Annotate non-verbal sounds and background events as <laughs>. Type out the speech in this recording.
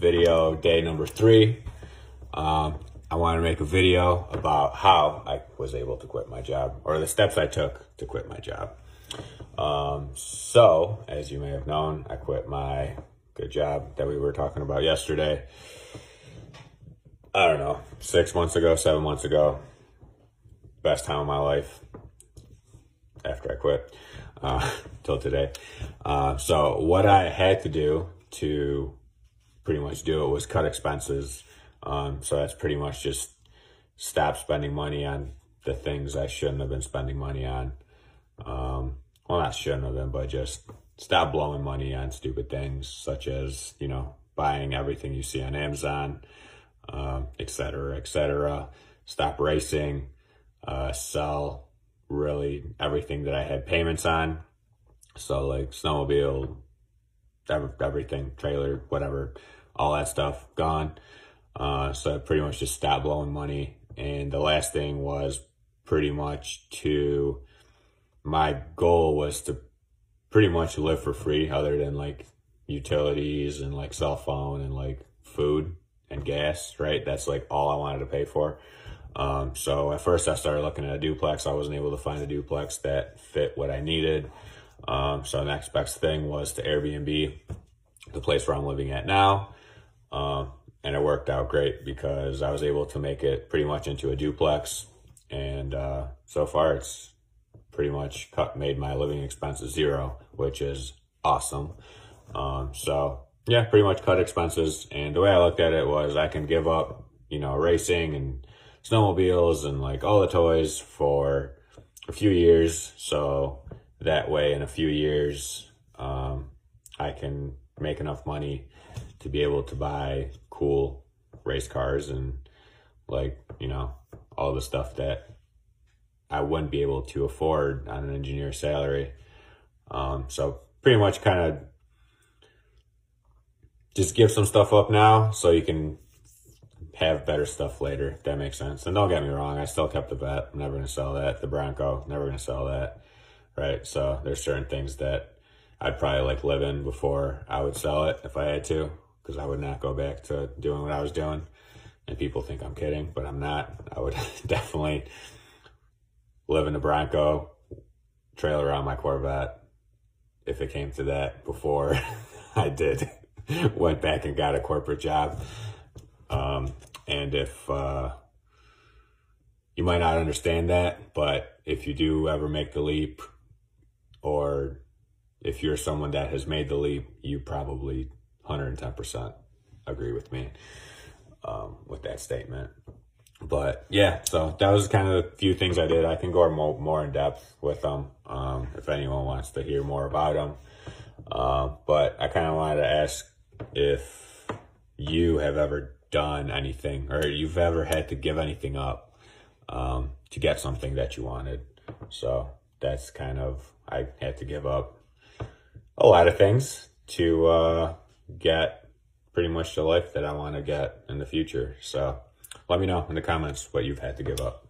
Video day number three. Um, I want to make a video about how I was able to quit my job or the steps I took to quit my job. Um, so, as you may have known, I quit my good job that we were talking about yesterday. I don't know, six months ago, seven months ago. Best time of my life after I quit uh, <laughs> till today. Uh, so, what I had to do to pretty much do it was cut expenses. Um, so that's pretty much just stop spending money on the things I shouldn't have been spending money on. Um, well, not shouldn't have been, but just stop blowing money on stupid things such as, you know, buying everything you see on Amazon, um, et cetera, et. Stop racing, uh, sell really everything that I had payments on. So like snowmobile, everything, trailer, whatever, all that stuff gone. Uh, so I pretty much just stopped blowing money. And the last thing was pretty much to, my goal was to pretty much live for free other than like utilities and like cell phone and like food and gas, right? That's like all I wanted to pay for. Um, so at first I started looking at a duplex. I wasn't able to find a duplex that fit what I needed. Um, so the next best thing was to Airbnb, the place where I'm living at now. Um, and it worked out great because I was able to make it pretty much into a duplex. And uh, so far, it's pretty much cut made my living expenses zero, which is awesome. Um, so yeah, pretty much cut expenses. And the way I looked at it was I can give up, you know, racing and snowmobiles and like all the toys for a few years. So that way in a few years, um, I can make enough money to be able to buy cool race cars and like, you know, all the stuff that I wouldn't be able to afford on an engineer salary. Um, so pretty much kind of just give some stuff up now so you can have better stuff later. If that makes sense. And don't get me wrong, I still kept the Vette. I'm never going to sell that. The Bronco, never going to sell that right? So there's certain things that I'd probably like live in before I would sell it if I had to, because I would not go back to doing what I was doing. And people think I'm kidding, but I'm not. I would <laughs> definitely live in the Bronco, trail around my Corvette if it came to that before <laughs> I did <laughs> went back and got a corporate job. Um, and if uh, you might not understand that, but if you do ever make the leap or if you're someone that has made the leap, you probably 110% agree with me um, with that statement. But yeah, so that was kind of a few things I did. I can go more, more in depth with them um, if anyone wants to hear more about them. Uh, but I kind of wanted to ask if you have ever done anything or you've ever had to give anything up um, to get something that you wanted. So that's kind of I had to give up a lot of things to uh, get pretty much the life that I want to get in the future. So let me know in the comments what you've had to give up.